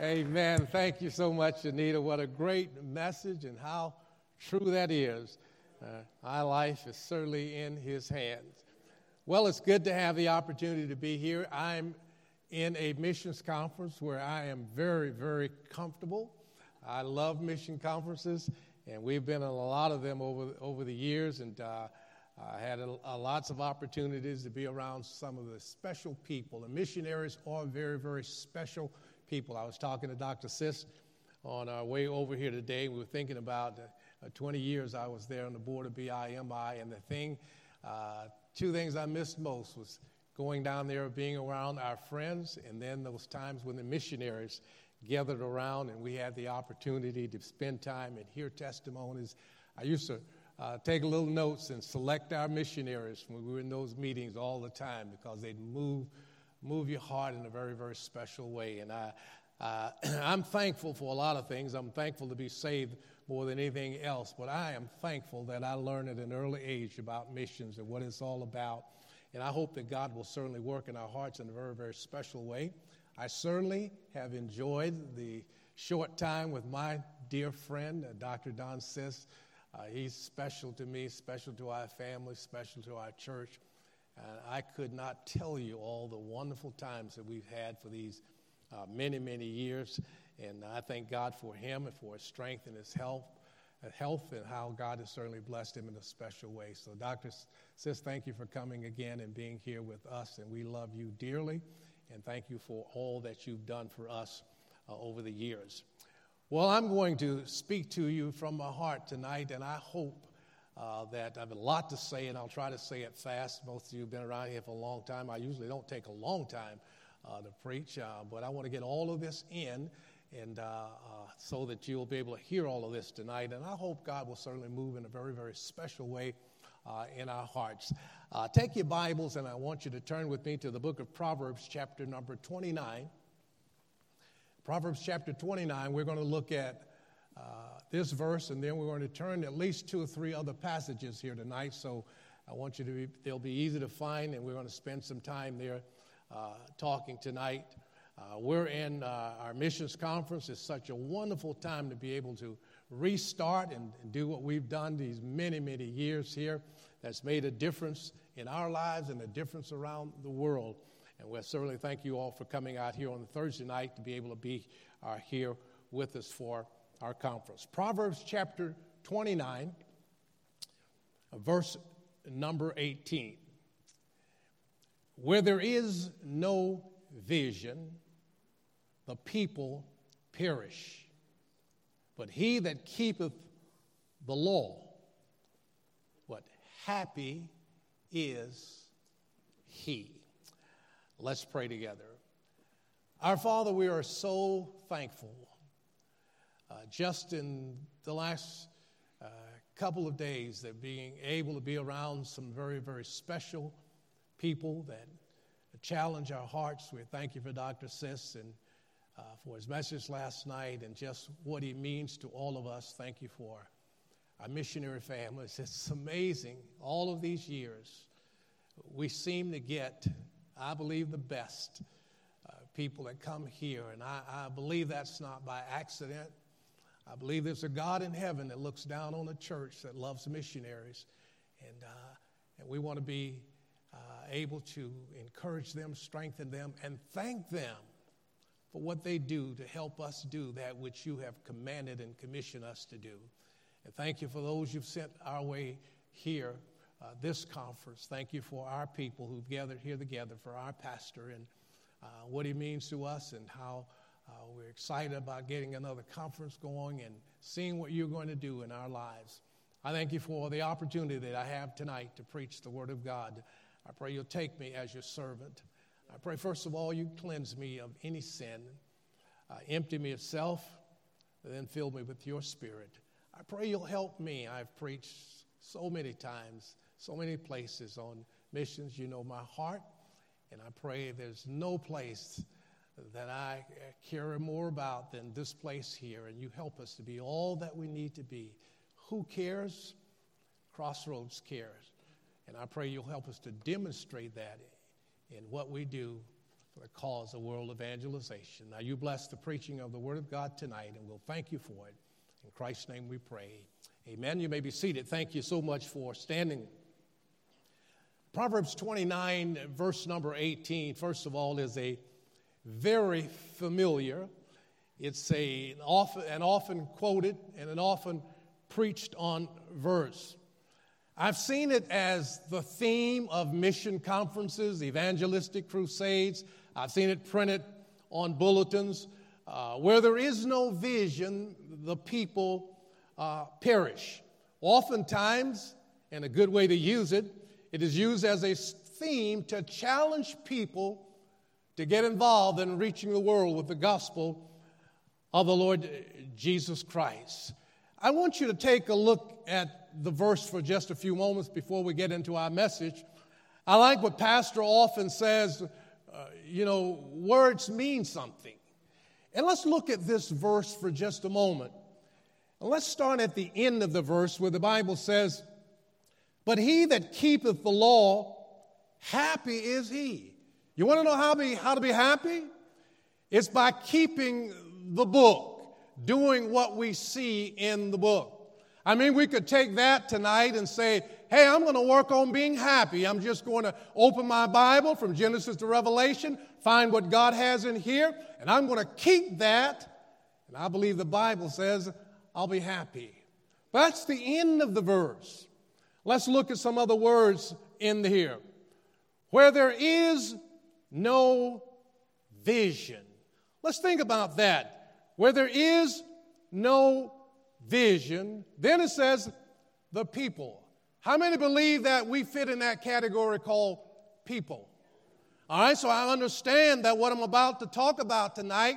Amen. Thank you so much, Anita. What a great message and how true that is. Uh, my life is certainly in His hands. Well, it's good to have the opportunity to be here. I'm in a missions conference where I am very, very comfortable. I love mission conferences, and we've been in a lot of them over, over the years, and uh, I had a, a lots of opportunities to be around some of the special people. The missionaries are very, very special people. I was talking to Dr. Sisk on our way over here today. We were thinking about uh, 20 years I was there on the board of BIMI, and the thing, uh, two things I missed most was going down there, being around our friends, and then those times when the missionaries gathered around and we had the opportunity to spend time and hear testimonies. I used to uh, take little notes and select our missionaries when we were in those meetings all the time because they'd move move your heart in a very, very special way. And I, uh, I'm thankful for a lot of things. I'm thankful to be saved more than anything else, but I am thankful that I learned at an early age about missions and what it's all about. And I hope that God will certainly work in our hearts in a very, very special way. I certainly have enjoyed the short time with my dear friend, uh, Dr. Don Sisk. Uh, he's special to me, special to our family, special to our church. And I could not tell you all the wonderful times that we've had for these uh, many, many years. And I thank God for him and for his strength and his health, uh, health and how God has certainly blessed him in a special way. So, Dr. Sisk, thank you for coming again and being here with us. And we love you dearly. And thank you for all that you've done for us uh, over the years. Well, I'm going to speak to you from my heart tonight, and I hope uh, that I have a lot to say, and I'll try to say it fast. Most of you have been around here for a long time. I usually don't take a long time uh, to preach, uh, but I want to get all of this in, and uh, uh, so that you'll be able to hear all of this tonight. And I hope God will certainly move in a very, very special way uh, in our hearts. take your Bibles, and I want you to turn with me to the book of Proverbs, chapter number 29. Proverbs chapter 29, we're going to look at this verse, and then we're going to turn at least two or three other passages here tonight. So I want you to be, they'll be easy to find, and we're going to spend some time there uh, talking tonight. Uh, we're in uh, our missions conference. It's such a wonderful time to be able to restart and, and do what we've done these many, many years here that's made a difference in our lives and a difference around the world. And we certainly thank you all for coming out here on Thursday night to be able to be uh, here with us for our conference. Proverbs chapter 29, verse number 18. Where there is no vision, the people perish. But he that keepeth the law, what happy is he. Let's pray together. Our Father, we are so thankful uh, just in the last uh, couple of days, that being able to be around some very, very special people that challenge our hearts. We thank you for Dr. Sisk and uh, for his message last night and just what he means to all of us. Thank you for our missionary families. It's amazing, all of these years, we seem to get, I believe, the best uh, people that come here. And I, I believe that's not by accident. I believe there's a God in heaven that looks down on a church that loves missionaries. And, uh, and we want to be uh, able to encourage them, strengthen them, and thank them for what they do to help us do that which you have commanded and commissioned us to do. And thank you for those you've sent our way here, uh, this conference. Thank you for our people who've gathered here together, for our pastor and uh, what he means to us and how uh, we're excited about getting another conference going and seeing what you're going to do in our lives. I thank you for the opportunity that I have tonight to preach the Word of God. I pray you'll take me as your servant. I pray, first of all, you cleanse me of any sin, uh, empty me of self, then fill me with your Spirit. I pray you'll help me. I've preached so many times, so many places on missions. You know my heart, and I pray there's no place that I uh, care more about than this place here, and you help us to be all that we need to be. Who cares? Crossroads cares. And I pray you'll help us to demonstrate that in what we do for the cause of world evangelization. Now, you bless the preaching of the Word of God tonight, and we'll thank you for it. In Christ's name we pray. Amen. You may be seated. Thank you so much for standing. Proverbs 29, verse number 18, first of all, is a very familiar, it's a, an, often, an often quoted and an often preached on verse. I've seen it as the theme of mission conferences, evangelistic crusades. I've seen it printed on bulletins. Uh, where there is no vision, the people uh, perish. Oftentimes, and a good way to use it, it is used as a theme to challenge people to get involved in reaching the world with the gospel of the Lord Jesus Christ. I want you to take a look at the verse for just a few moments before we get into our message. I like what Pastor often says, uh, you know, words mean something. And let's look at this verse for just a moment. And let's start at the end of the verse where the Bible says, But he that keepeth the law, happy is he. You want to know how, be, how to be happy? It's by keeping the book, doing what we see in the book. I mean, we could take that tonight and say, hey, I'm going to work on being happy. I'm just going to open my Bible from Genesis to Revelation, find what God has in here, and I'm going to keep that. And I believe the Bible says I'll be happy. But that's the end of the verse. Let's look at some other words in here. Where there is no vision. Let's think about that. Where there is no vision, then it says the people. How many believe that we fit in that category called people? All right, so I understand that what I'm about to talk about tonight,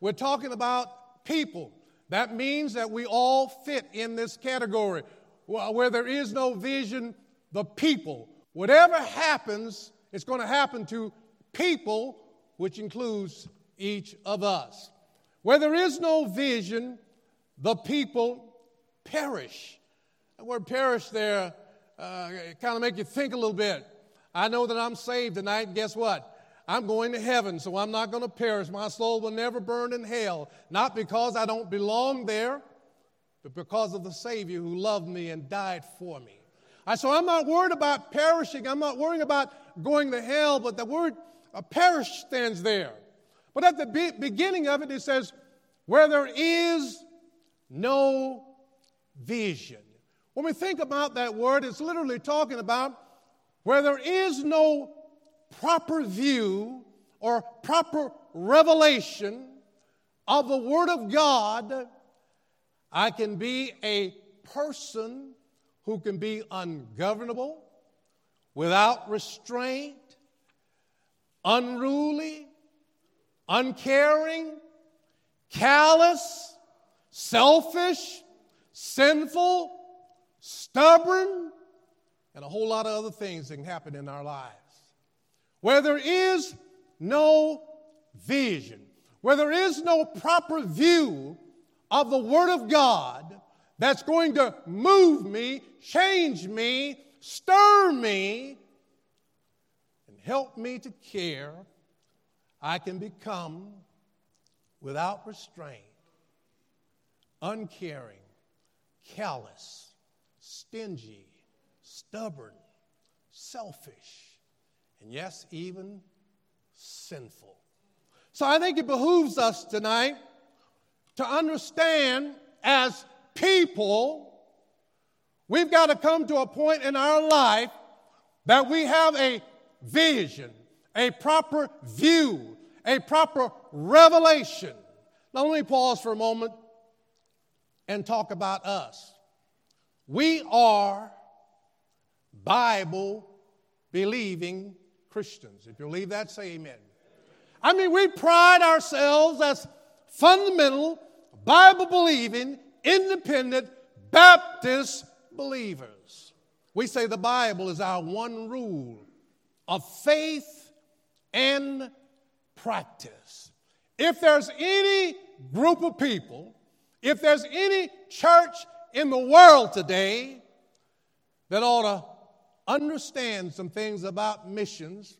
we're talking about people. That means that we all fit in this category. Where there is no vision, the people. Whatever happens, it's going to happen to people, which includes each of us. Where there is no vision, the people perish. The word perish there uh, kind of make you think a little bit. I know that I'm saved tonight, and guess what? I'm going to heaven, so I'm not going to perish. My soul will never burn in hell, not because I don't belong there, but because of the Savior who loved me and died for me. I, so I'm not worried about perishing. I'm not worrying about going to hell, but the word uh, parish stands there. But at the be- beginning of it, it says, where there is no vision. When we think about that word, it's literally talking about where there is no proper view or proper revelation of the Word of God, I can be a person who can be ungovernable, without restraint, unruly, uncaring, callous, selfish, sinful, stubborn, and a whole lot of other things that can happen in our lives. Where there is no vision, where there is no proper view of the Word of God that's going to move me, change me, stir me, help me to care, I can become without restraint, uncaring, callous, stingy, stubborn, selfish, and yes, even sinful. So I think it behooves us tonight to understand as people, we've got to come to a point in our life that we have a vision, a proper view, a proper revelation. Now, let me pause for a moment and talk about us. We are Bible believing Christians. If you believe that, say amen. I mean, we pride ourselves as fundamental, Bible believing, independent Baptist believers. We say the Bible is our one rule of faith and practice. If there's any group of people, if there's any church in the world today that ought to understand some things about missions,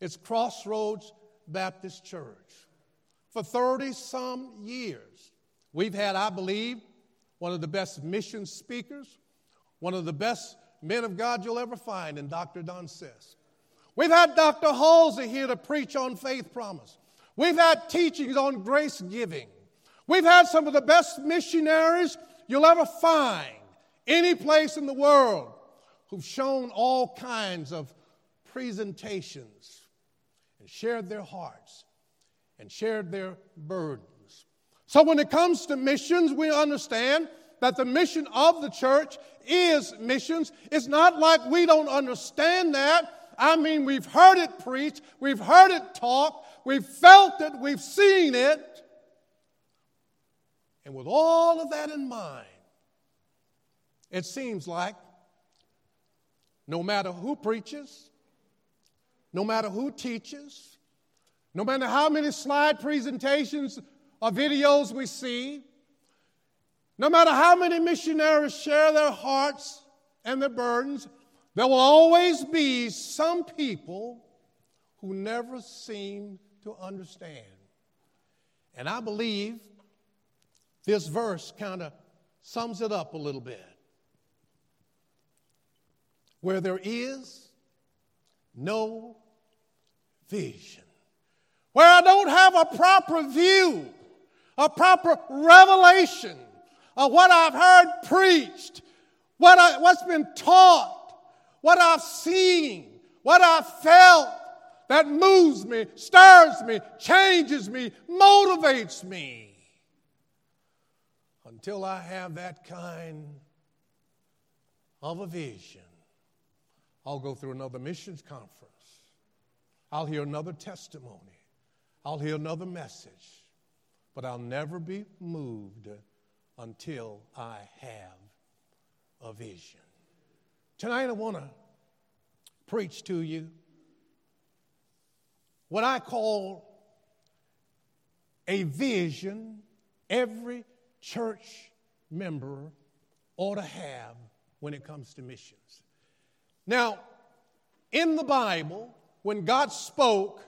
it's Crossroads Baptist Church. For 30 some years, we've had, I believe, one of the best mission speakers, one of the best men of God you'll ever find in Dr. Don Sisk. We've had Dr. Halsey here to preach on faith promise. We've had teachings on grace giving. We've had some of the best missionaries you'll ever find any place in the world who've shown all kinds of presentations and shared their hearts and shared their burdens. So, when it comes to missions, we understand that the mission of the church is missions. It's not like we don't understand that. I mean, we've heard it preached, we've heard it taught, we've felt it, we've seen it. And with all of that in mind, it seems like no matter who preaches, no matter who teaches, no matter how many slide presentations or videos we see, no matter how many missionaries share their hearts and their burdens, there will always be some people who never seem to understand. And I believe this verse kind of sums it up a little bit. Where there is no vision, where I don't have a proper view, a proper revelation of what I've heard preached, what I, what's been taught, what I've seen, what I've felt that moves me, stirs me, changes me, motivates me. Until I have that kind of a vision, I'll go through another missions conference. I'll hear another testimony. I'll hear another message. But I'll never be moved until I have a vision. Tonight, I want to preach to you what I call a vision every church member ought to have when it comes to missions. Now, in the Bible, when God spoke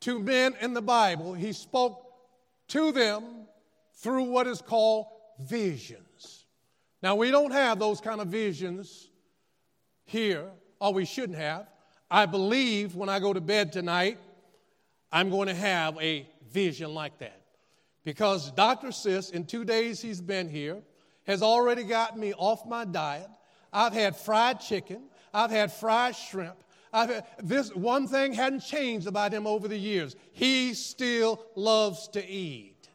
to men in the Bible, He spoke to them through what is called visions. Now, we don't have those kind of visions here, or we shouldn't have. I believe when I go to bed tonight, I'm going to have a vision like that. Because Dr. Sisk, in two days he's been here, has already got me off my diet. I've had fried chicken, I've had fried shrimp. I've had, this one thing hadn't changed about him over the years. He still loves to eat.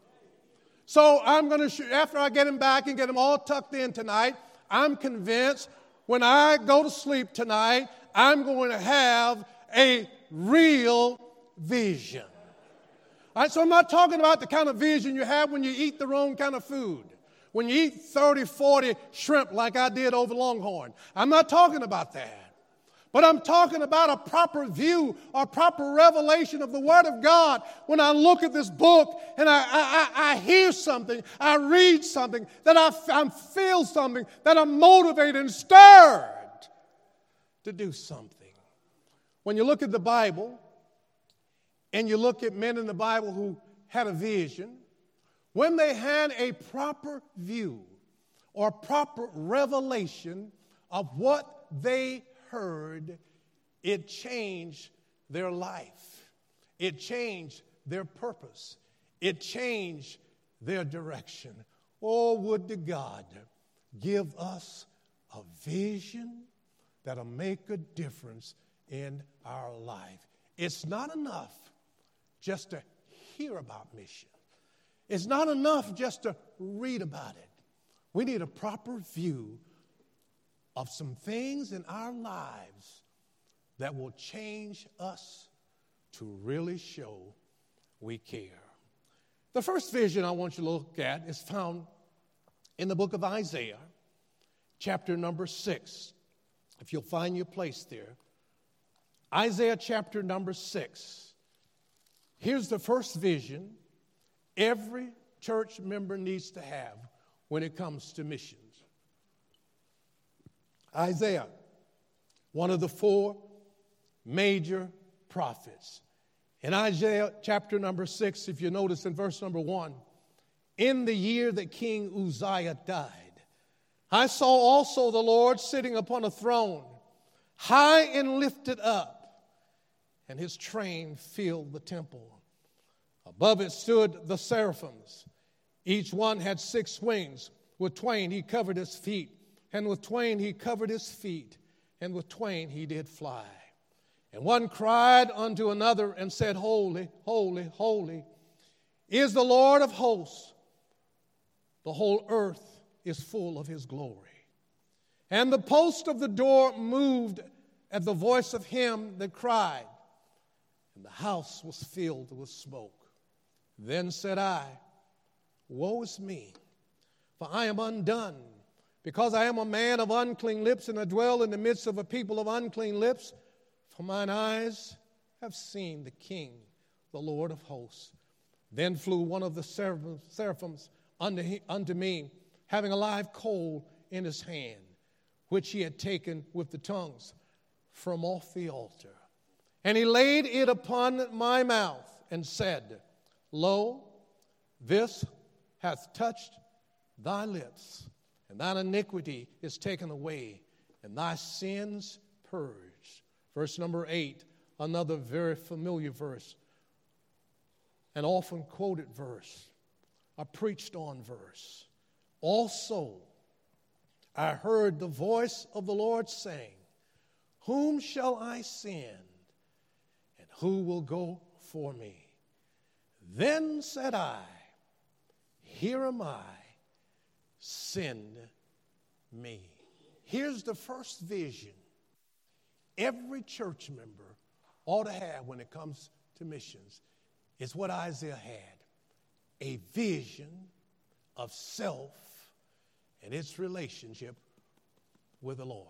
So I'm going to, after I get him back and get him all tucked in tonight, I'm convinced when I go to sleep tonight, I'm going to have a real vision. All right, so I'm not talking about the kind of vision you have when you eat the wrong kind of food. When you eat 30, 40 shrimp like I did over Longhorn. I'm not talking about that. But I'm talking about a proper view or proper revelation of the Word of God when I look at this book and I, I, I hear something, I read something, that I, I feel something, that I'm motivated and stirred to do something. When you look at the Bible and you look at men in the Bible who had a vision, when they had a proper view or proper revelation of what they heard, it changed their life. It changed their purpose. It changed their direction. Oh, would to God give us a vision that'll make a difference in our life. It's not enough just to hear about mission. It's not enough just to read about it. We need a proper view of some things in our lives that will change us to really show we care. The first vision I want you to look at is found in the book of Isaiah, chapter number six. If you'll find your place there, Isaiah chapter number six. Here's the first vision every church member needs to have when it comes to mission. Isaiah, one of the four major prophets. In Isaiah chapter number six, if you notice in verse number one, in the year that King Uzziah died, I saw also the Lord sitting upon a throne, high and lifted up, and his train filled the temple. Above it stood the seraphims. Each one had six wings. With twain he covered his feet, and with twain he covered his feet, and with twain he did fly. And one cried unto another and said, Holy, holy, holy is the Lord of hosts. The whole earth is full of his glory. And the post of the door moved at the voice of him that cried, and the house was filled with smoke. Then said I, Woe is me, for I am undone, because I am a man of unclean lips, and I dwell in the midst of a people of unclean lips. For mine eyes have seen the King, the Lord of hosts. Then flew one of the seraphims unto, me, having a live coal in his hand, which he had taken with the tongues from off the altar. And he laid it upon my mouth and said, Lo, this hath touched thy lips, and thine iniquity is taken away, and thy sins purged. Verse number eight, another very familiar verse, an often quoted verse, a preached on verse. Also, I heard the voice of the Lord saying, Whom shall I send, and who will go for me? Then said I, Here am I, send me. Here's the first vision every church member ought to have when it comes to missions is what Isaiah had a vision of self and its relationship with the Lord.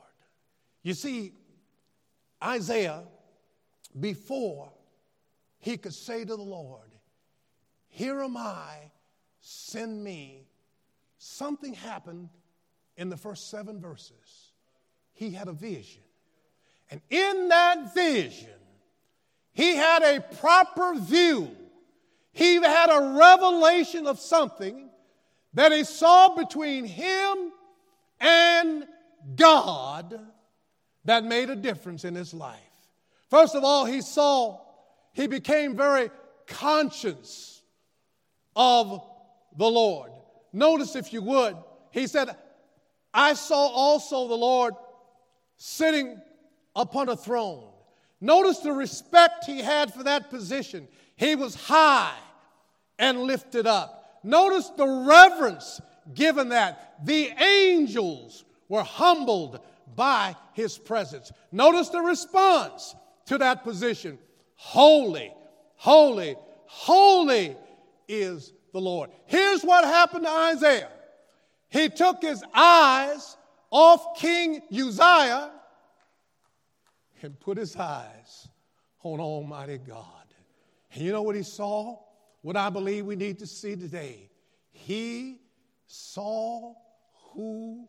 You see, Isaiah, before he could say to the Lord, Here am I, send me, something happened in the first seven verses. He had a vision. And in that vision, he had a proper view. He had a revelation of something that he saw between him and God that made a difference in his life. First of all, he saw, he became very conscious of the Lord. Notice, if you would, he said, I saw also the Lord sitting upon a throne. Notice the respect he had for that position. He was high and lifted up. Notice the reverence given that. The angels were humbled by his presence. Notice the response to that position Holy, holy, holy is the Lord. Here's what happened to Isaiah he took his eyes off King Uzziah and put his eyes on Almighty God. And you know what he saw? What I believe we need to see today. He saw who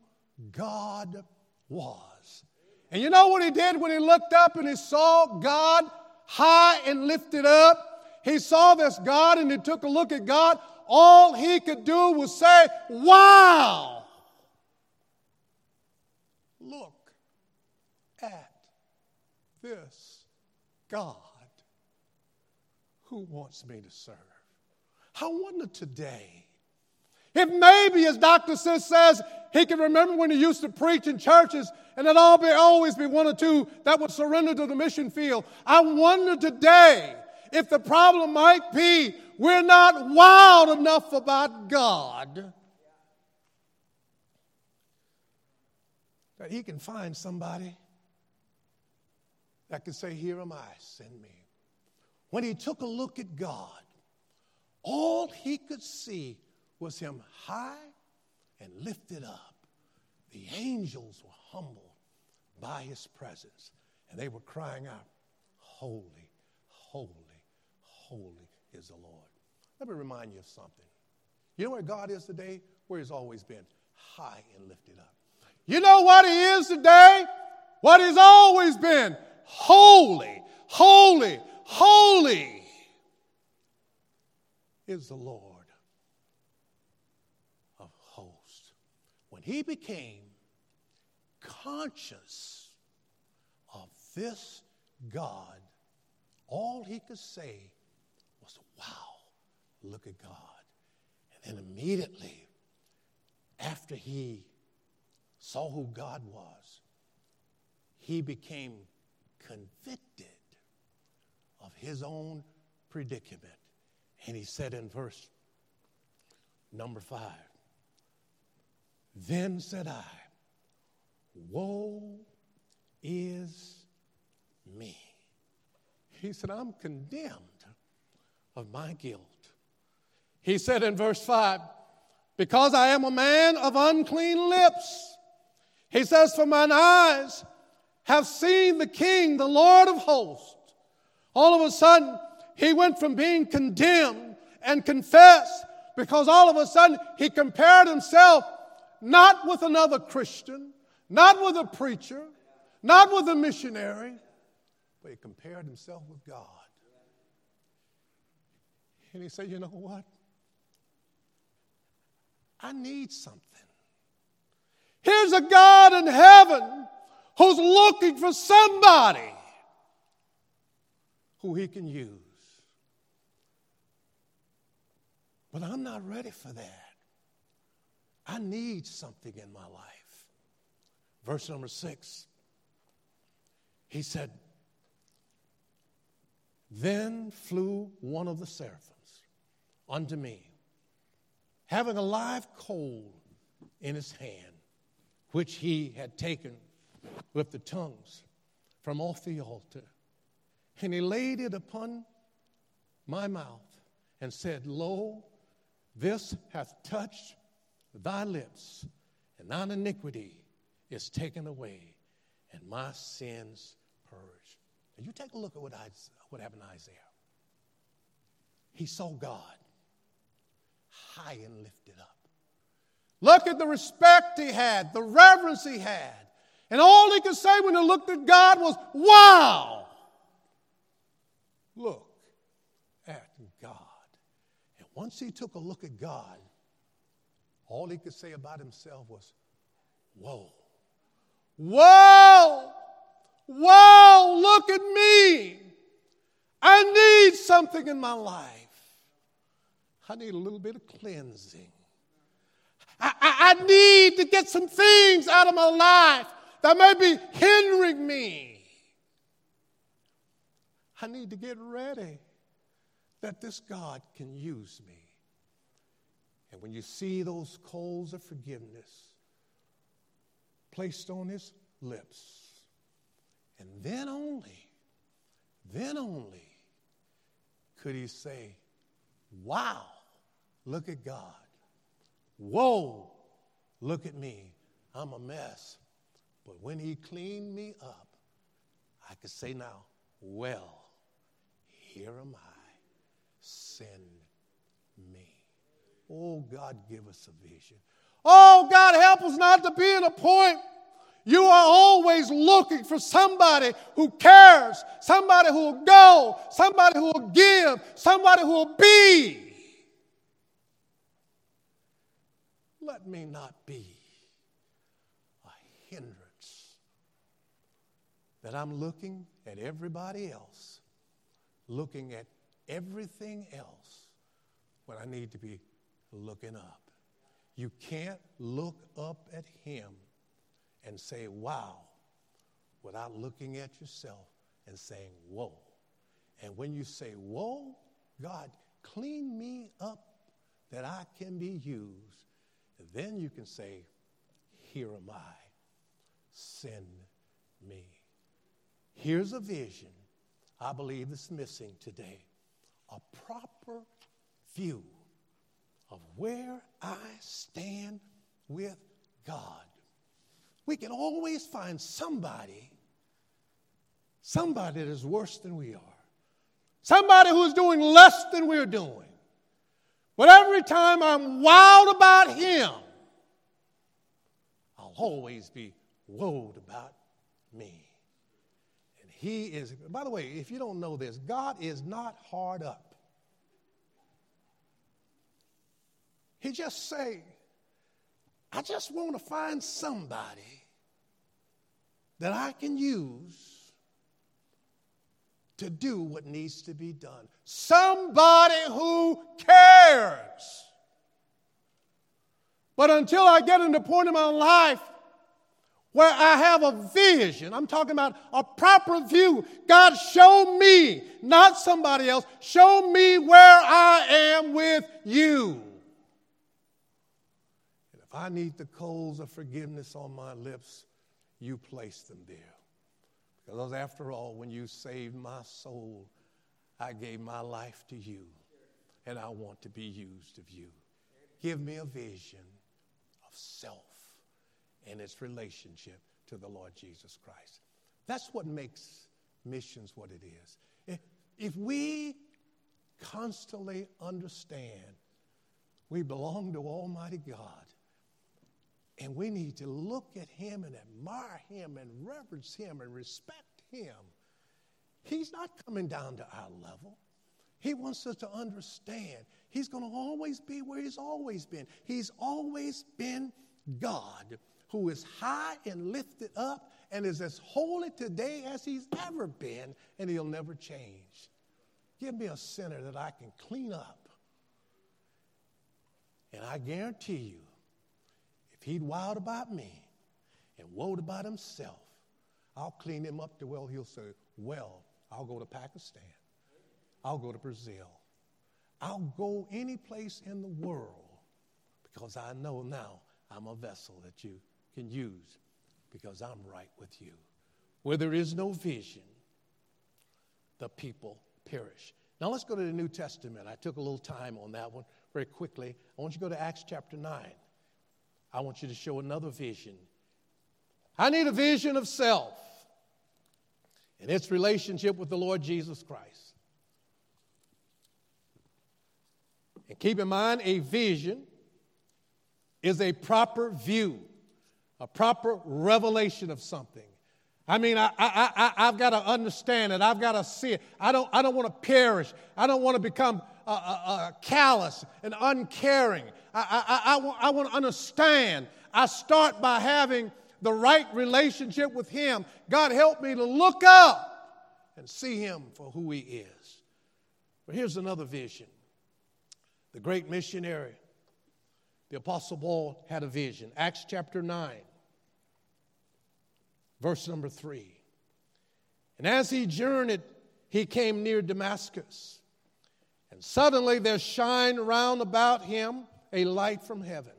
God was. And you know what he did when he looked up and he saw God high and lifted up? He saw this God and he took a look at God. All he could do was say, Wow! Look at this God who wants me to serve. I wonder today if maybe, as Dr. Sisk says, he can remember when he used to preach in churches and be, always be one or two that would surrender to the mission field. I wonder today if the problem might be we're not wild enough about God that he can find somebody that can say, Here am I, send me. When he took a look at God, all he could see was him high and lifted up. The angels were humbled by his presence, and they were crying out, Holy, holy, holy is the Lord. Let me remind you of something. You know where God is today? Where he's always been high and lifted up. You know what he is today? What he's always been holy, holy, holy. is the Lord of hosts. When he became conscious of this God, all he could say was, Wow, look at God. And then immediately after he saw who God was, he became convicted of his own predicament. And he said in verse number five, Then said I, Woe is me. He said, I'm condemned of my guilt. He said in verse 5, Because I am a man of unclean lips. He says, For mine eyes have seen the King, the Lord of hosts. All of a sudden, he went from being condemned and confessed because all of a sudden he compared himself not with another Christian, not with a preacher, not with a missionary, but he compared himself with God. And he said, You know what? I need something. Here's a God in heaven who's looking for somebody who he can use. But I'm not ready for that. I need something in my life. Verse number six, he said, Then flew one of the seraphims unto me, having a live coal in his hand, which he had taken with the tongues from off the altar. And he laid it upon my mouth and said, Lo, this hath touched thy lips, and thine iniquity is taken away, and my sins purged. And you take a look at what, what happened to Isaiah. He saw God high and lifted up. Look at the respect he had, the reverence he had. And all he could say when he looked at God was, Wow! Look at God. And once he took a look at God, all he could say about himself was, Whoa! Whoa! Whoa! Look at me! I need something in my life. I need a little bit of cleansing. I, I, I, need to get some things out of my life that may be hindering me. I need to get ready that this God can use me. And when you see those coals of forgiveness placed on his lips, and then only, then only could he say, Wow, look at God. Whoa, look at me. I'm a mess. But when he cleaned me up, I could say now, Well, here am I. Send me. Oh, God, give us a vision. Oh, God, help us not to be in a point. You are always looking for somebody who cares, somebody who will go, somebody who will give, somebody who will be. Let me not be a hindrance that I'm looking at everybody else, looking at everything else when I need to be looking up. You can't look up at Him and say, wow, without looking at yourself and saying, whoa. And when you say, whoa, God, clean me up that I can be used, then you can say, here am I, send me. Here's a vision I believe is missing today a proper view of where I stand with God. We can always find somebody, somebody that is worse than we are, somebody who is doing less than we're doing. But every time I'm wild about him, I'll always be woed about me. And he is, by the way, if you don't know this, God is not hard up. He just say, I just want to find somebody that I can use to do what needs to be done. Somebody who cares. But until I get in the point in my life where I have a vision, I'm talking about a proper view. God, show me, not somebody else, show me where I am with you. And if I need the coals of forgiveness on my lips, you place them there. Because after all, when you saved my soul, I gave my life to you, and I want to be used of you. Give me a vision of self and its relationship to the Lord Jesus Christ. That's what makes missions what it is. If if we constantly understand we belong to Almighty God, and we need to look at him and admire him and reverence him and respect him. He's not coming down to our level. He wants us to understand he's going to always be where he's always been. He's always been God who is high and lifted up and is as holy today as he's ever been, and he'll never change. Give me a sinner that I can clean up. And I guarantee you, he'd wild about me and woed about himself, I'll clean him up to well, he'll say, Well, I'll go to Pakistan. I'll go to Brazil. I'll go any place in the world because I know now I'm a vessel that you can use because I'm right with you. Where there is no vision, the people perish. Now let's go to the New Testament. I took a little time on that one very quickly. I want you to go to Acts chapter 9. I want you to show another vision. I need a vision of self and its relationship with the Lord Jesus Christ. And keep in mind, a vision is a proper view, a proper revelation of something. I mean, I, I, I, have got to understand it. I've got to see it. I don't, I don't want to perish. I don't want to become callous and uncaring. I, I, I, want, I want to understand. I start by having the right relationship with Him. God, help me to look up and see Him for who He is. But here's another vision. The great missionary, the Apostle Paul, had a vision. Acts chapter 9, verse number 3. And as he journeyed, he came near Damascus. And suddenly there shined round about him a light from heaven.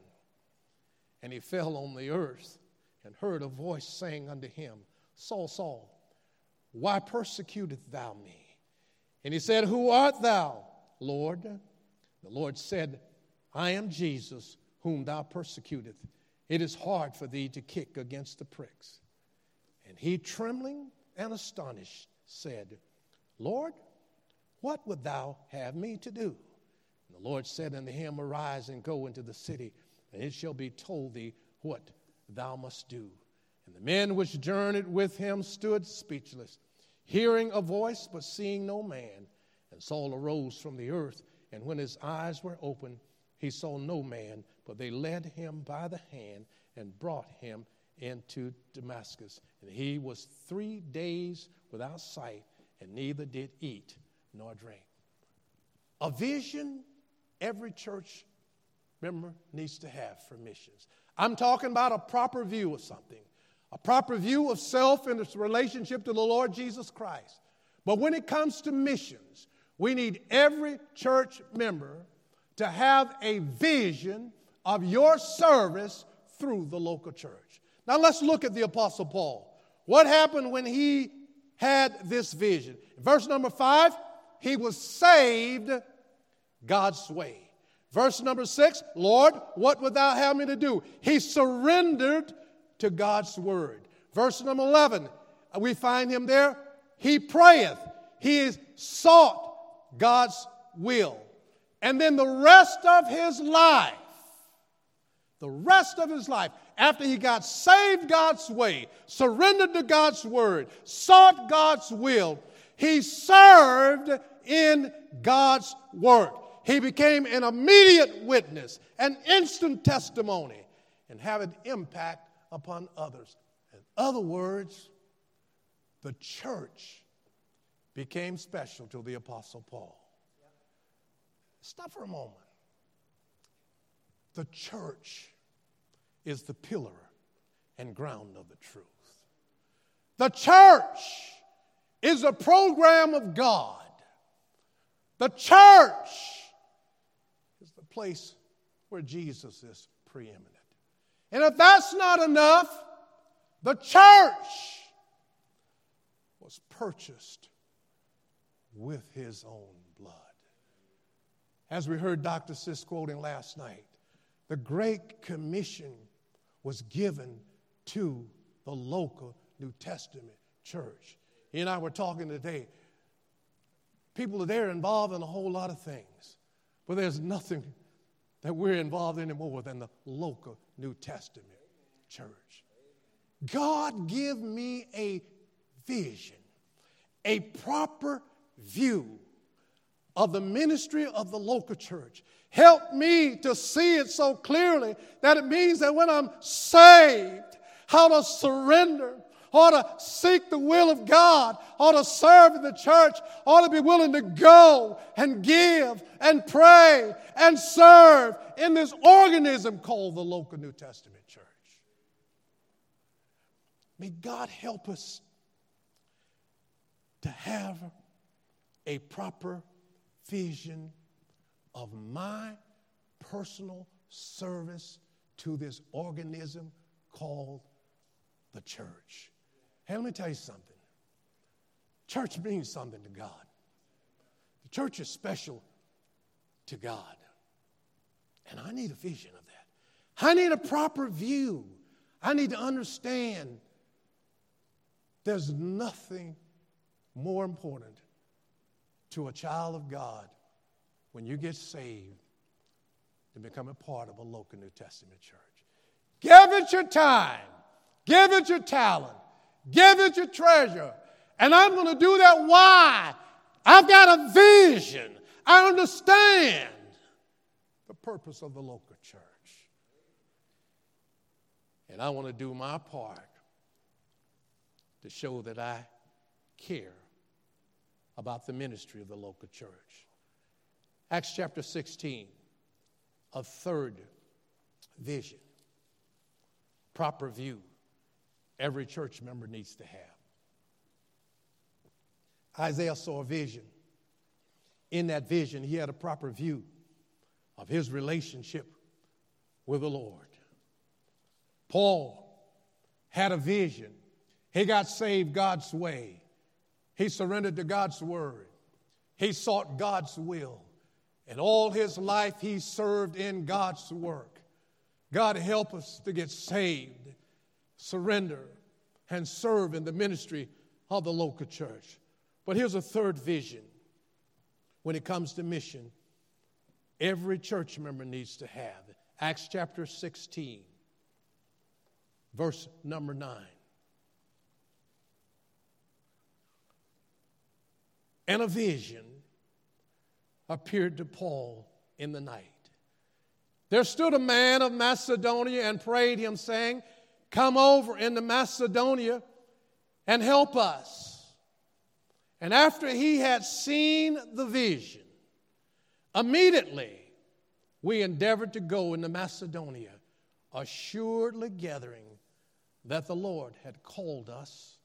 And he fell on the earth and heard a voice saying unto him, Saul, Saul, why persecutest thou me? And he said, Who art thou, Lord? The Lord said, I am Jesus, whom thou persecutest. It is hard for thee to kick against the pricks. And he, trembling and astonished, said, Lord, what would thou have me to do? And the Lord said unto him, Arise and go into the city, and it shall be told thee what thou must do. And the men which journeyed with him stood speechless, hearing a voice, but seeing no man. And Saul arose from the earth, and when his eyes were opened, he saw no man, but they led him by the hand and brought him into Damascus. And he was three days without sight, and neither did eat nor drink. A vision every church member needs to have for missions. I'm talking about a proper view of something, a proper view of self and its relationship to the Lord Jesus Christ. But when it comes to missions, we need every church member to have a vision of your service through the local church. Now let's look at the Apostle Paul. What happened when he had this vision? Verse number five, he was saved God's way. Verse number six Lord, what would thou have me to do? He surrendered to God's word. Verse number 11, we find him there. He prayeth, he is sought God's will. And then the rest of his life, the rest of his life, after he got saved God's way, surrendered to God's word, sought God's will, he served in God's work. he became an immediate witness, an instant testimony, and have an impact upon others. In other words, the church became special to the Apostle Paul. Stop for a moment. The church is the pillar and ground of the truth. The church is a program of God. The church is the place where Jesus is preeminent. And if that's not enough, the church was purchased with his own blood. As we heard Dr. Sisk quoting last night, the Great Commission was given to the local New Testament church. He and I were talking today. People are there involved in a whole lot of things, but there's nothing that we're involved in more than the local New Testament church. God, give me a vision, a proper view of the ministry of the local church. Help me to see it so clearly that it means that when I'm saved, how to surrender, ought to seek the will of God, ought to serve in the church, ought to be willing to go and give and pray and serve in this organism called the local New Testament church. May God help us to have a proper vision of my personal service to this organism called the church. Hey, let me tell you something. Church means something to God. The church is special to God. And I need a vision of that. I need a proper view. I need to understand there's nothing more important to a child of God when you get saved to become a part of a local New Testament church. Give it your time, give it your talent, give it your treasure. And I'm going to do that. Why? I've got a vision. I understand the purpose of the local church. And I want to do my part to show that I care about the ministry of the local church. Acts chapter 16, a third vision, proper view every church member needs to have. Isaiah saw a vision. In that vision, he had a proper view of his relationship with the Lord. Paul had a vision. He got saved God's way. He surrendered to God's word. He sought God's will. And all his life, he served in God's work. God help us to get saved, surrender, and serve in the ministry of the local church. But here's a third vision when it comes to mission every church member needs to have. Acts chapter 16, verse number 9. and a vision appeared to Paul in the night. There stood a man of Macedonia and prayed him, saying, Come over into Macedonia and help us. And after he had seen the vision, immediately we endeavored to go into Macedonia, assuredly gathering that the Lord had called us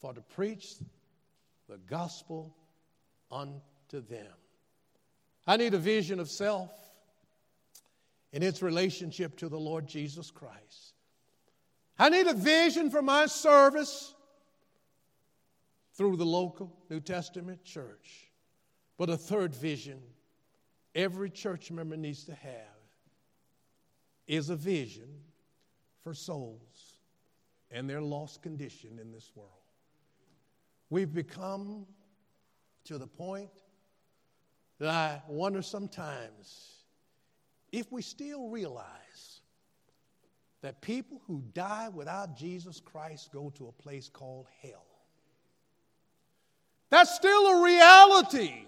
for to preach the gospel unto them. I need a vision of self in its relationship to the Lord Jesus Christ. I need a vision for my service through the local New Testament church. But a third vision every church member needs to have is a vision for souls and their lost condition in this world. We've become to the point that I wonder sometimes if we still realize that people who die without Jesus Christ go to a place called hell. That's still a reality.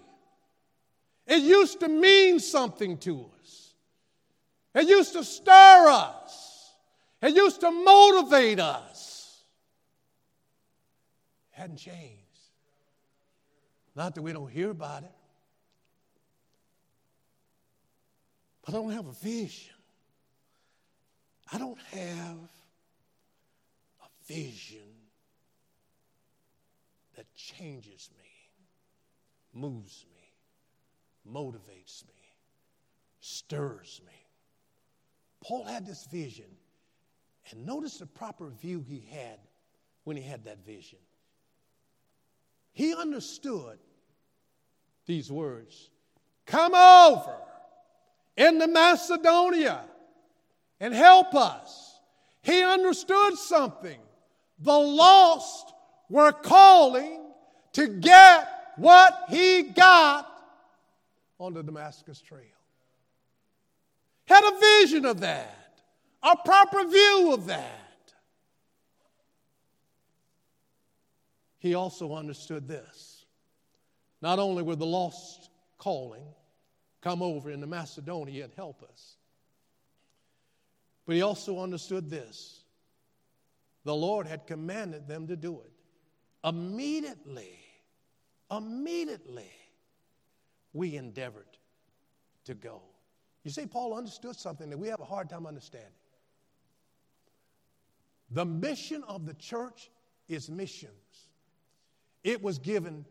It used to mean something to us. It used to stir us. It used to motivate us. It hadn't changed. Not that we don't hear about it, but I don't have a vision. I don't have a vision that changes me, moves me, motivates me, stirs me. Paul had this vision, and notice the proper view he had when he had that vision. He understood these words Come over into Macedonia and help us. He understood something. The lost were calling to get what he got on the Damascus Trail. Had a vision of that, a proper view of that. He also understood this. Not only were the lost calling, come over into Macedonia and help us, but he also understood this the Lord had commanded them to do it. Immediately, immediately, we endeavored to go. You see, Paul understood something that we have a hard time understanding. The mission of the church is missions. It was given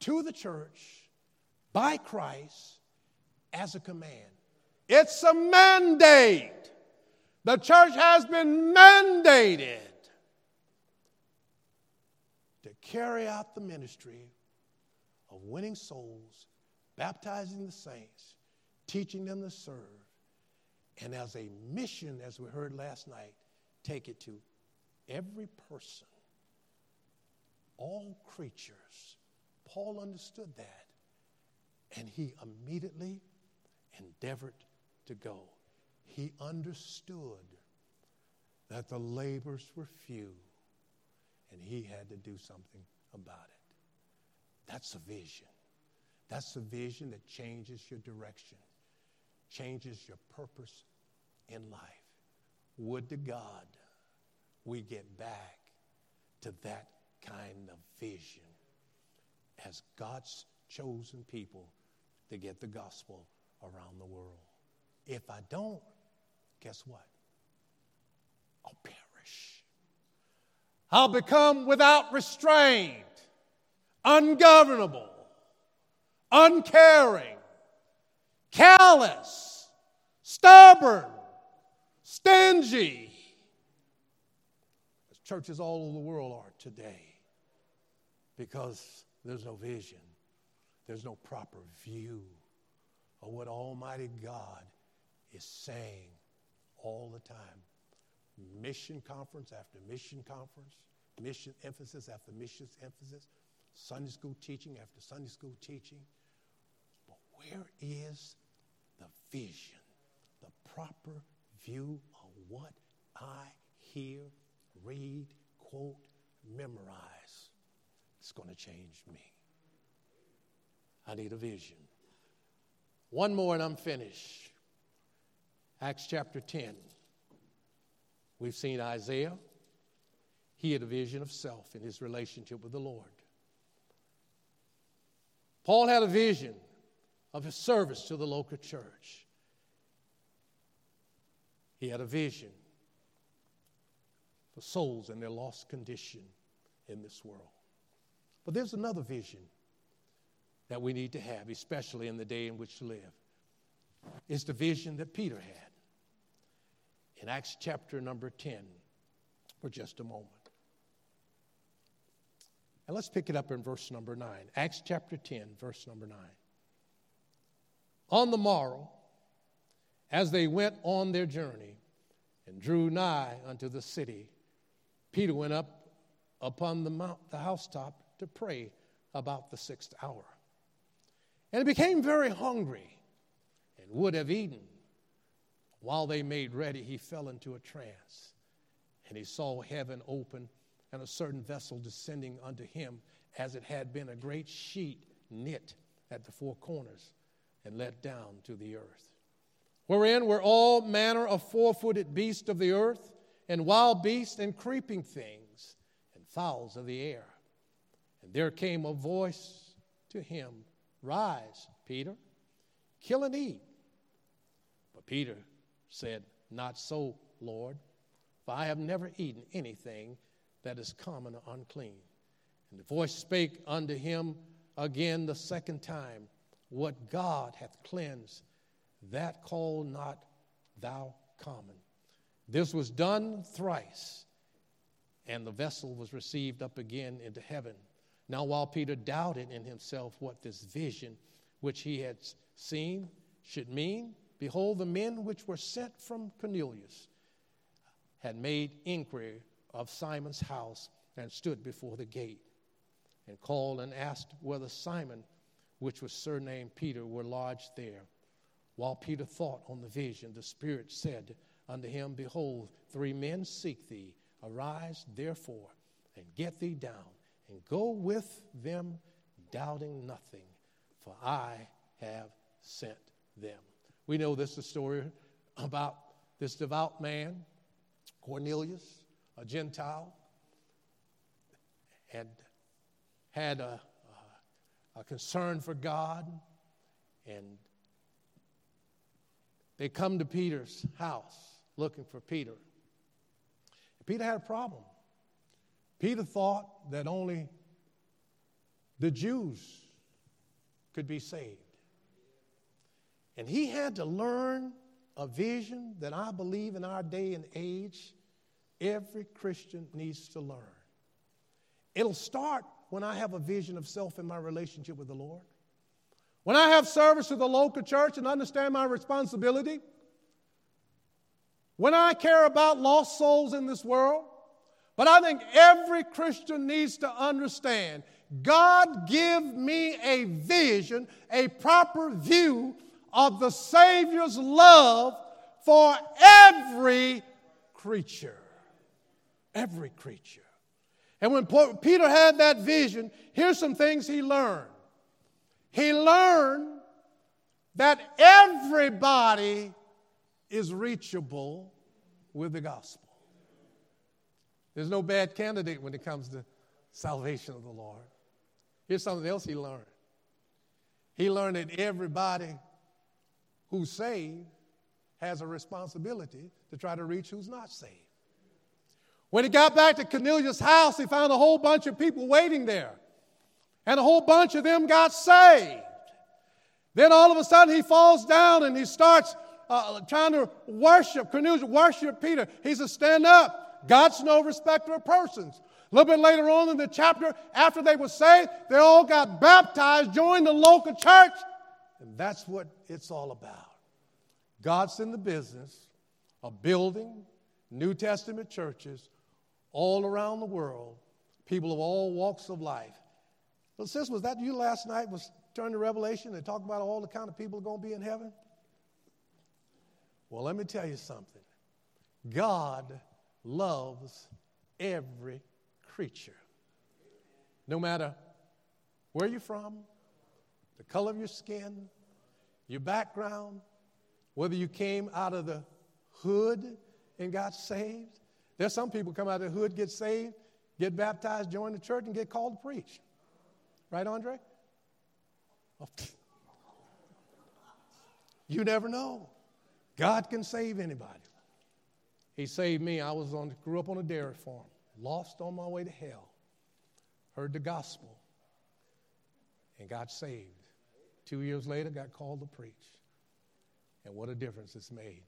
to the church by Christ as a command. It's a mandate. The church has been mandated to carry out the ministry of winning souls, baptizing the saints, teaching them to serve, and as a mission, as we heard last night, take it to every person, all creatures. Paul understood that, and he immediately endeavored to go he understood that the labors were few and he had to do something about it. That's a vision. That's a vision that changes your direction, changes your purpose in life. Would to God we get back to that kind of vision as God's chosen people to get the gospel around the world. If I don't, guess what? I'll perish. I'll become without restraint, ungovernable, uncaring, callous, stubborn, stingy, as churches all over the world are today, because there's no vision, there's no proper view of what Almighty God is saying all the time. Mission conference after mission conference, mission emphasis after mission emphasis, Sunday school teaching after Sunday school teaching. But where is the vision, the proper view of what I hear, read, quote, memorize? It's going to change me. I need a vision. One more and I'm finished. Acts chapter 10. We've seen Isaiah. He had a vision of self in his relationship with the Lord. Paul had a vision of his service to the local church. He had a vision for souls in their lost condition in this world. But there's another vision that we need to have, especially in the day in which we live. It's the vision that Peter had in Acts chapter number 10 for just a moment. And let's pick it up in verse number 9. Acts chapter 10, verse number 9. On the morrow, as they went on their journey and drew nigh unto the city, Peter went up upon the, mount, the housetop to pray about the sixth hour. And he became very hungry and would have eaten. While they made ready, he fell into a trance, and he saw heaven open and a certain vessel descending unto him, as it had been a great sheet knit at the four corners, and let down to the earth, wherein were all manner of four footed beasts of the earth, and wild beasts, and creeping things, and fowls of the air. And there came a voice to him Rise, Peter, kill and eat. But Peter said, Not so, Lord, for I have never eaten anything that is common or unclean. And the voice spake unto him again the second time, What God hath cleansed, that call not thou common. This was done thrice, and the vessel was received up again into heaven. Now, while Peter doubted in himself what this vision which he had seen should mean, behold, the men which were sent from Cornelius had made inquiry of Simon's house and stood before the gate and called and asked whether Simon, which was surnamed Peter, were lodged there. While Peter thought on the vision, the Spirit said unto him, Behold, three men seek thee. Arise, therefore, and get thee down, and go with them, doubting nothing, for I have sent them. We know this is a story about this devout man, Cornelius, a Gentile, and had a, a, a concern for God, and they come to Peter's house looking for Peter. Peter had a problem. Peter thought that only the Jews could be saved. And he had to learn a vision that I believe in our day and age every Christian needs to learn. It'll start when I have a vision of self in my relationship with the Lord. When I have service to the local church and understand my responsibility. When I care about lost souls in this world. But I think every Christian needs to understand God give me a vision, a proper view of the Savior's love for every creature. Every creature. And when Peter had that vision, here's some things he learned. He learned that everybody is reachable with the gospel. There's no bad candidate when it comes to salvation of the Lord. Here's something else he learned. He learned that everybody who's saved has a responsibility to try to reach who's not saved. When he got back to Cornelius' house, he found a whole bunch of people waiting there. And a whole bunch of them got saved. Then all of a sudden he falls down and he starts uh, trying to worship. Cornelius worship Peter. He says, Stand up. God's no respecter of persons. A little bit later on in the chapter, after they were saved, they all got baptized, joined the local church. And that's what it's all about. God's in the business of building New Testament churches all around the world, people of all walks of life. Well, Sisk, was that you last night? Was turn to Revelation and talk about all the kind of people are going to be in heaven? Well, let me tell you something. God loves every creature. No matter where you're from, the color of your skin, your background, whether you came out of the hood and got saved, there's some people come out of the hood, get saved, get baptized, join the church, and get called to preach. Right, Andre? Oh. You never know. God can save anybody. He saved me. I was on, grew up on a dairy farm, lost on my way to hell, heard the gospel, and got saved. Two years later, got called to preach. And what a difference it's made.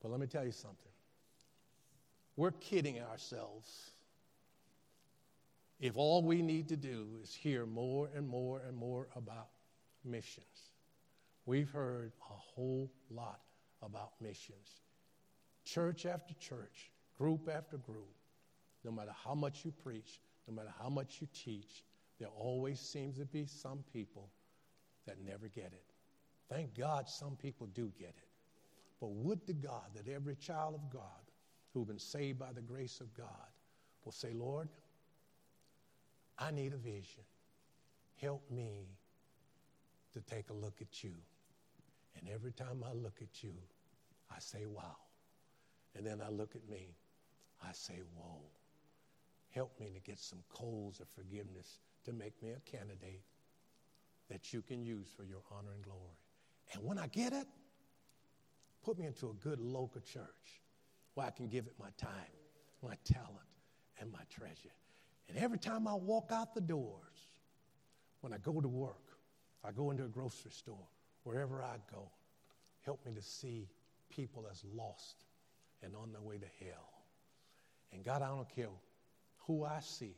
But let me tell you something. We're kidding ourselves if all we need to do is hear more and more and more about missions. We've heard a whole lot about missions. Church after church, group after group, no matter how much you preach, no matter how much you teach, there always seems to be some people that never get it. Thank God some people do get it. But would to God that every child of God who've been saved by the grace of God will say, Lord, I need a vision. Help me to take a look at you. And every time I look at you, I say, wow. And then I look at me, I say, whoa. Help me to get some coals of forgiveness to make me a candidate that you can use for your honor and glory. And when I get it, put me into a good local church where I can give it my time, my talent, and my treasure. And every time I walk out the doors, when I go to work, I go into a grocery store, wherever I go, help me to see people as lost and on their way to hell. And God, I don't care who I see,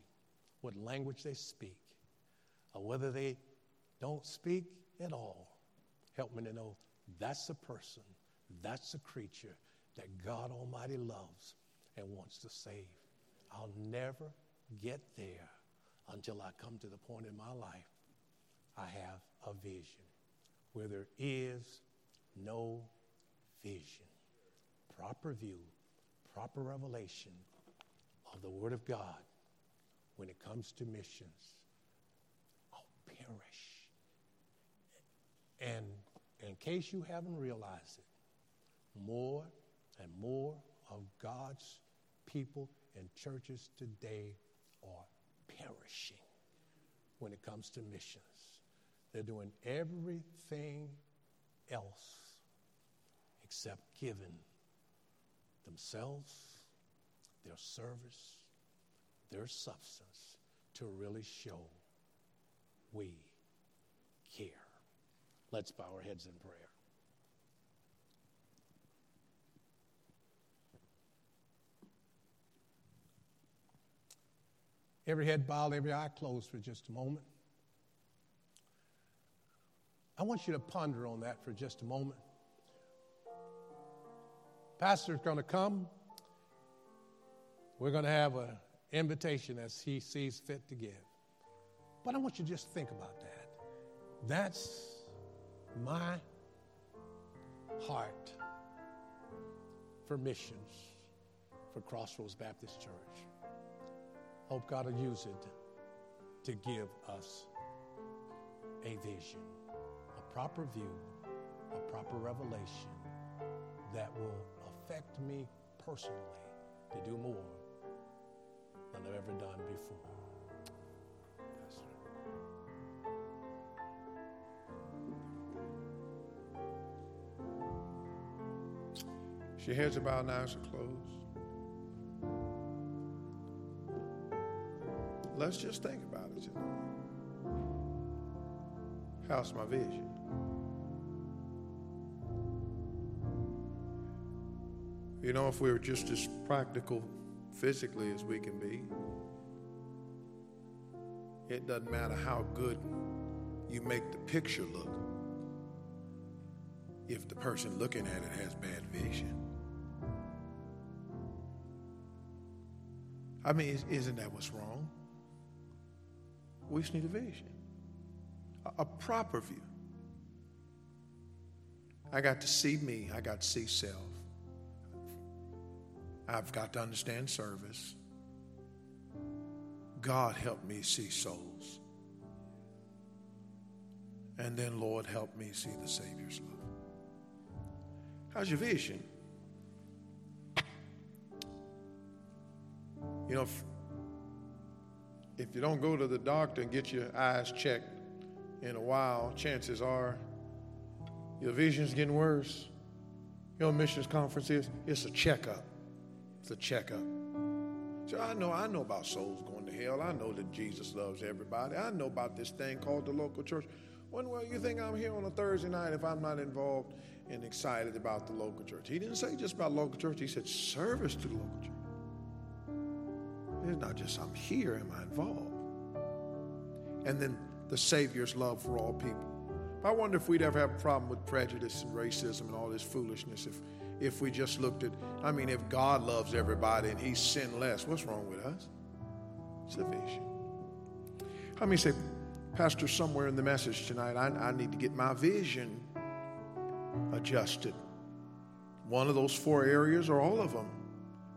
what language they speak, or whether they don't speak at all. Help me to know that's a person, that's a creature that God Almighty loves and wants to save. I'll never get there until I come to the point in my life I have a vision where there is no vision. Proper view, proper revelation of the Word of God when it comes to missions. I'll perish. And in case you haven't realized it, more and more of God's people and churches today are perishing when it comes to missions. They're doing everything else except giving themselves, their service, their substance to really show we care. Let's bow our heads in prayer. Every head bowed, every eye closed for just a moment. I want you to ponder on that for just a moment. Pastor's going to come. We're going to have an invitation as he sees fit to give. But I want you to just think about that. That's my heart for missions for Crossroads Baptist Church. Hope God will use it to give us a vision, a proper view, a proper revelation that will affect me personally to do more than I've ever done before. Your heads are bowed, eyes are closed. Let's just think about it tonight. How's my vision? You know, if we were just as practical physically as we can be, it doesn't matter how good you make the picture look if the person looking at it has bad vision. I mean, isn't that what's wrong? We just need a vision, a, a proper view. I got to see me, I got to see self. I've got to understand service. God help me see souls. And then, Lord, help me see the Savior's love. How's your vision? You know, if, if you don't go to the doctor and get your eyes checked in a while, chances are your vision's getting worse. You know, missions conference is it's a checkup. It's a checkup. So I know, I know about souls going to hell. I know that Jesus loves everybody. I know about this thing called the local church. When well, you think I'm here on a Thursday night if I'm not involved and excited about the local church? He didn't say just about local church. He said service to the local church. It's not just I'm here, am I involved? And then the Savior's love for all people. I wonder if we'd ever have a problem with prejudice and racism and all this foolishness if, if we just looked at, I mean, if God loves everybody and he's sinless, what's wrong with us? It's a vision. How many say, Pastor, somewhere in the message tonight, I, I need to get my vision adjusted? One of those four areas or all of them.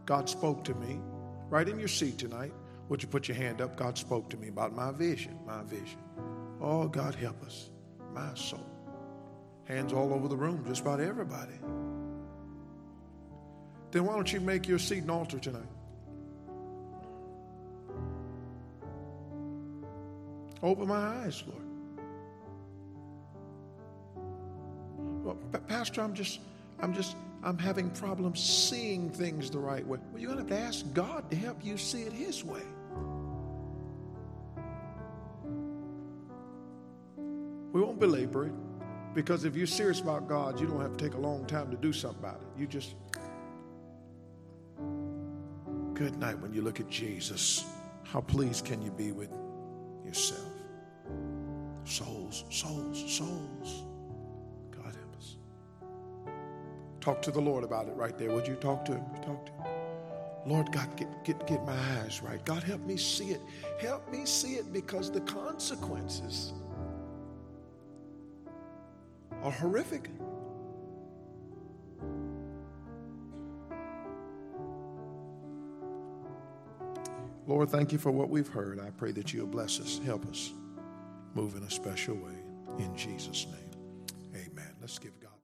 God spoke to me right in your seat tonight, would you put your hand up? God spoke to me about my vision, my vision. Oh, God, help us. my soul. Hands all over the room, just about everybody. Then why don't you make your seat an altar tonight? Open my eyes, Lord. Well, Pastor, I'm just, I'm just, I'm having problems seeing things the right way. Well, you're going to have to ask God to help you see it His way. We won't belabor it because if you're serious about God, you don't have to take a long time to do something about it. You just. Good night when you look at Jesus. How pleased can you be with yourself? Souls, souls, souls. Talk to the Lord about it right there. Would you talk to him? Talk to him. Lord God, get, get, get my eyes right. God, help me see it. Help me see it because the consequences are horrific. Lord, thank you for what we've heard. I pray that you'll bless us, help us move in a special way. In Jesus' name, amen. Let's give.